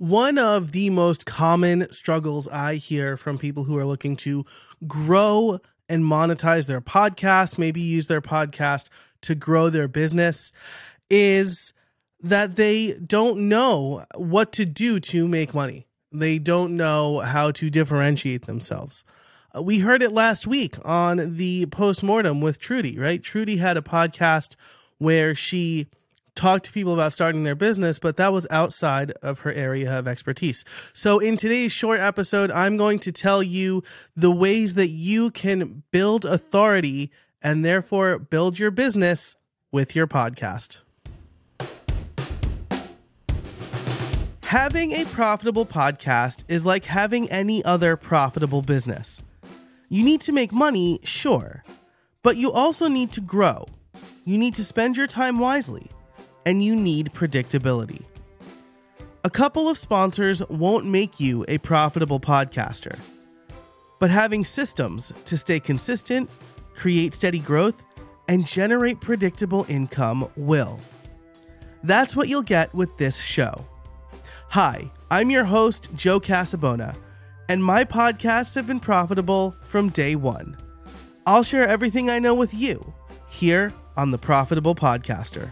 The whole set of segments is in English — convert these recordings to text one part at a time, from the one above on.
One of the most common struggles I hear from people who are looking to grow and monetize their podcast, maybe use their podcast to grow their business, is that they don't know what to do to make money. They don't know how to differentiate themselves. Uh, we heard it last week on the postmortem with Trudy, right? Trudy had a podcast where she talk to people about starting their business, but that was outside of her area of expertise. So, in today's short episode, I'm going to tell you the ways that you can build authority and therefore build your business with your podcast. Having a profitable podcast is like having any other profitable business. You need to make money, sure, but you also need to grow. You need to spend your time wisely and you need predictability. A couple of sponsors won't make you a profitable podcaster, but having systems to stay consistent, create steady growth, and generate predictable income will. That's what you'll get with this show. Hi, I'm your host, Joe Casabona, and my podcasts have been profitable from day one. I'll share everything I know with you here on The Profitable Podcaster.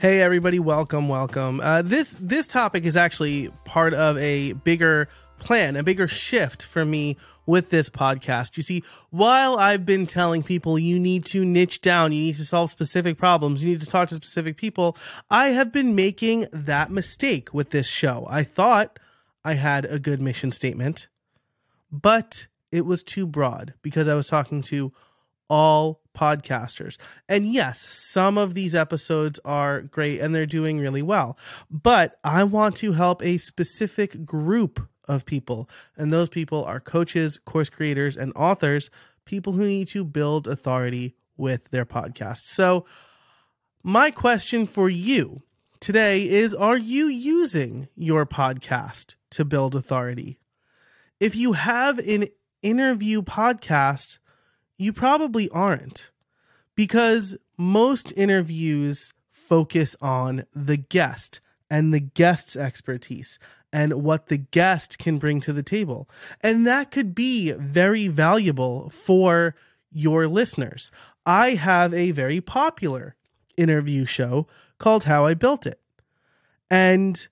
Hey everybody, welcome, welcome. Uh, this this topic is actually part of a bigger plan, a bigger shift for me with this podcast. You see, while I've been telling people you need to niche down, you need to solve specific problems, you need to talk to specific people, I have been making that mistake with this show. I thought I had a good mission statement, but it was too broad because I was talking to all podcasters. And yes, some of these episodes are great and they're doing really well, but I want to help a specific group of people. And those people are coaches, course creators, and authors, people who need to build authority with their podcast. So, my question for you today is Are you using your podcast to build authority? If you have an interview podcast, you probably aren't because most interviews focus on the guest and the guest's expertise and what the guest can bring to the table. And that could be very valuable for your listeners. I have a very popular interview show called How I Built It. And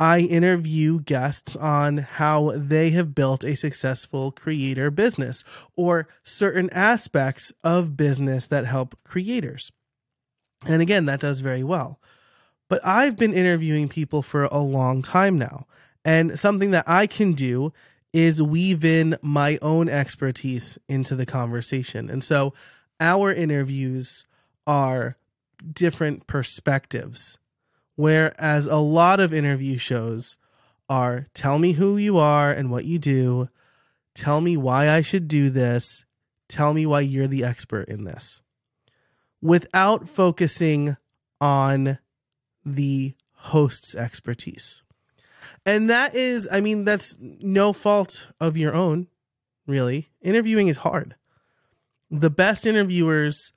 I interview guests on how they have built a successful creator business or certain aspects of business that help creators. And again, that does very well. But I've been interviewing people for a long time now. And something that I can do is weave in my own expertise into the conversation. And so our interviews are different perspectives Whereas a lot of interview shows are tell me who you are and what you do, tell me why I should do this, tell me why you're the expert in this, without focusing on the host's expertise. And that is, I mean, that's no fault of your own, really. Interviewing is hard. The best interviewers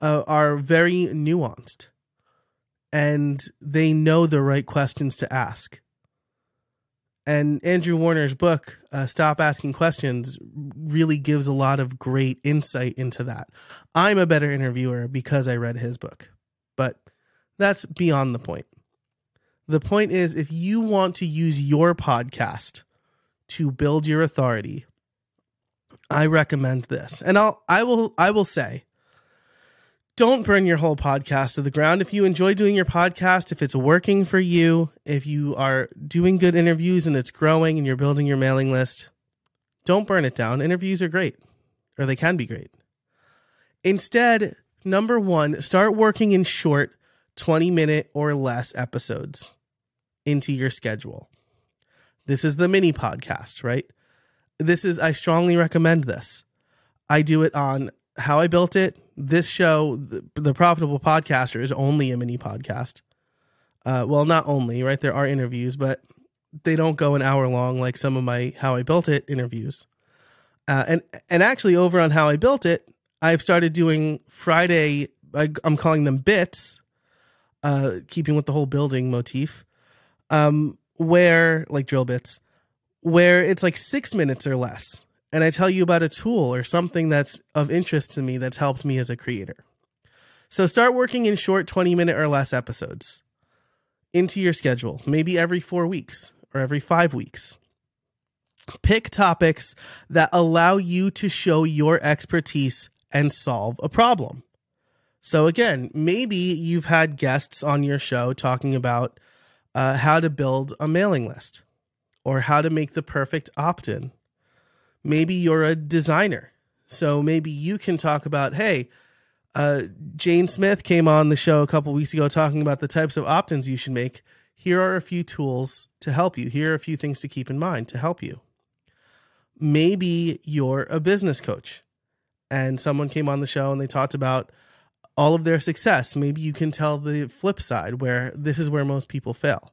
uh, are very nuanced and they know the right questions to ask. And Andrew Warner's book, uh, Stop Asking Questions, really gives a lot of great insight into that. I'm a better interviewer because I read his book, but that's beyond the point. The point is if you want to use your podcast to build your authority, I recommend this. And I'll I will I will say don't burn your whole podcast to the ground. If you enjoy doing your podcast, if it's working for you, if you are doing good interviews and it's growing and you're building your mailing list, don't burn it down. Interviews are great, or they can be great. Instead, number one, start working in short 20 minute or less episodes into your schedule. This is the mini podcast, right? This is, I strongly recommend this. I do it on how I built it, this show, the, the Profitable Podcaster, is only a mini podcast. Uh, well, not only, right? There are interviews, but they don't go an hour long like some of my How I Built It interviews. Uh, and and actually, over on How I Built It, I've started doing Friday. I, am calling them bits, uh, keeping with the whole building motif, um, where like drill bits where it's like 6 minutes or less and I tell you about a tool or something that's of interest to me that's helped me as a creator. So start working in short 20 minute or less episodes into your schedule, maybe every 4 weeks or every 5 weeks. Pick topics that allow you to show your expertise and solve a problem. So, again, maybe you've had guests on your show talking about uh, how to build a mailing list or how to make the perfect opt in. Maybe you're a designer. So, maybe you can talk about, hey, uh, Jane Smith came on the show a couple weeks ago talking about the types of opt ins you should make. Here are a few tools to help you. Here are a few things to keep in mind to help you. Maybe you're a business coach and someone came on the show and they talked about all of their success. Maybe you can tell the flip side where this is where most people fail.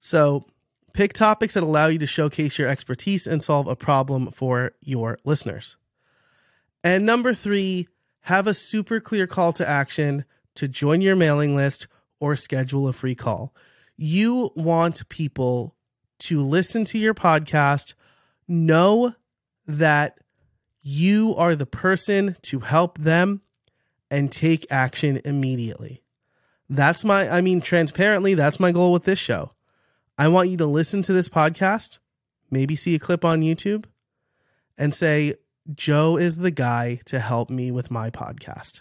So pick topics that allow you to showcase your expertise and solve a problem for your listeners. And number three, have a super clear call to action to join your mailing list or schedule a free call. You want people to listen to your podcast, know that you are the person to help them and take action immediately. That's my, I mean, transparently, that's my goal with this show. I want you to listen to this podcast, maybe see a clip on YouTube, and say, Joe is the guy to help me with my podcast.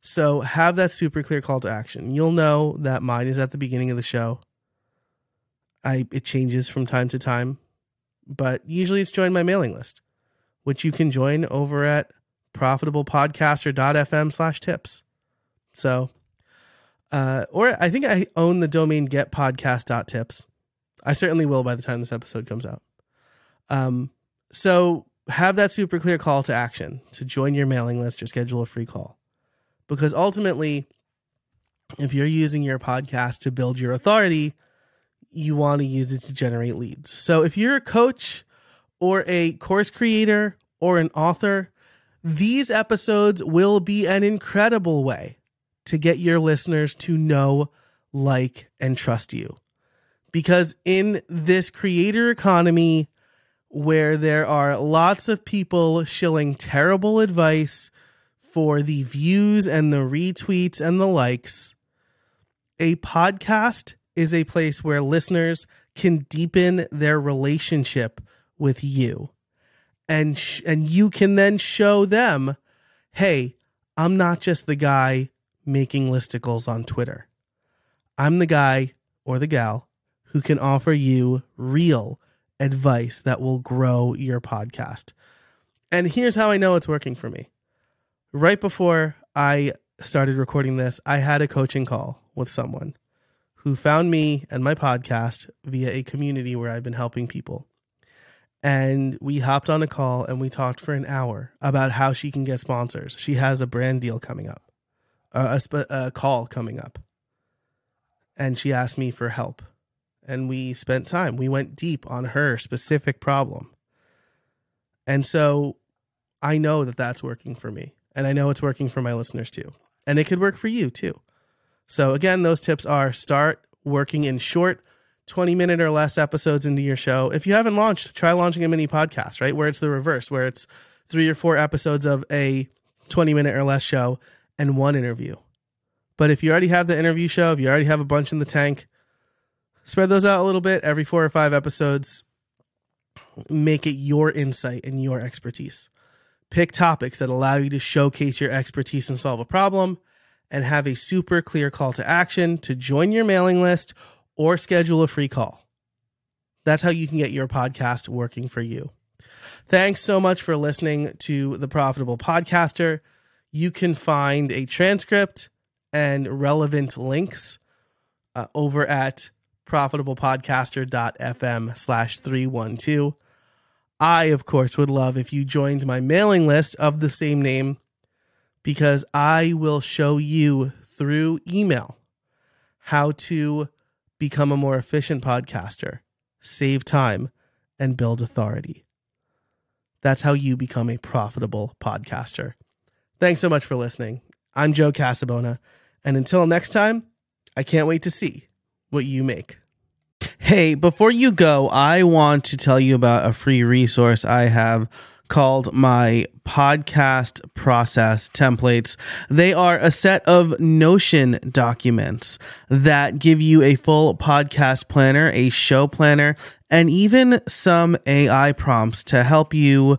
So have that super clear call to action. You'll know that mine is at the beginning of the show. I it changes from time to time, but usually it's join my mailing list, which you can join over at profitablepodcaster.fm slash tips. So, uh, or I think I own the domain getpodcast.tips. I certainly will by the time this episode comes out. Um, so have that super clear call to action to join your mailing list or schedule a free call. Because ultimately, if you're using your podcast to build your authority, you want to use it to generate leads. So if you're a coach or a course creator or an author, these episodes will be an incredible way to get your listeners to know, like, and trust you. Because in this creator economy where there are lots of people shilling terrible advice for the views and the retweets and the likes, a podcast is a place where listeners can deepen their relationship with you and sh- and you can then show them, hey, I'm not just the guy making listicles on Twitter. I'm the guy or the gal who can offer you real advice that will grow your podcast. And here's how I know it's working for me. Right before I started recording this, I had a coaching call with someone who found me and my podcast via a community where I've been helping people and we hopped on a call and we talked for an hour about how she can get sponsors. She has a brand deal coming up, a, sp- a call coming up, and she asked me for help. And we spent time. We went deep on her specific problem. And so I know that that's working for me. And I know it's working for my listeners too. And it could work for you too. So, again, those tips are start working in short, 20 minute or less episodes into your show. If you haven't launched, try launching a mini podcast, right? Where it's the reverse, where it's three or four episodes of a 20 minute or less show and one interview. But if you already have the interview show, if you already have a bunch in the tank, spread those out a little bit every four or five episodes. Make it your insight and your expertise. Pick topics that allow you to showcase your expertise and solve a problem, and have a super clear call to action to join your mailing list or schedule a free call. That's how you can get your podcast working for you. Thanks so much for listening to The Profitable Podcaster. You can find a transcript and relevant links uh, over at profitablepodcaster.fm slash 312. I, of course, would love if you joined my mailing list of the same name because I will show you through email how to become a more efficient podcaster, save time, and build authority. That's how you become a profitable podcaster. Thanks so much for listening. I'm Joe Casabona, and until next time, I can't wait to see what you make. Hey, before you go, I want to tell you about a free resource I have called my podcast process templates. They are a set of Notion documents that give you a full podcast planner, a show planner, and even some AI prompts to help you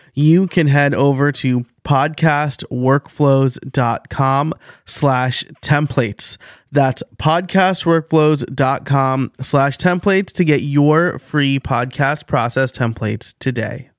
you can head over to podcastworkflows.com slash templates. That's podcastworkflows.com slash templates to get your free podcast process templates today.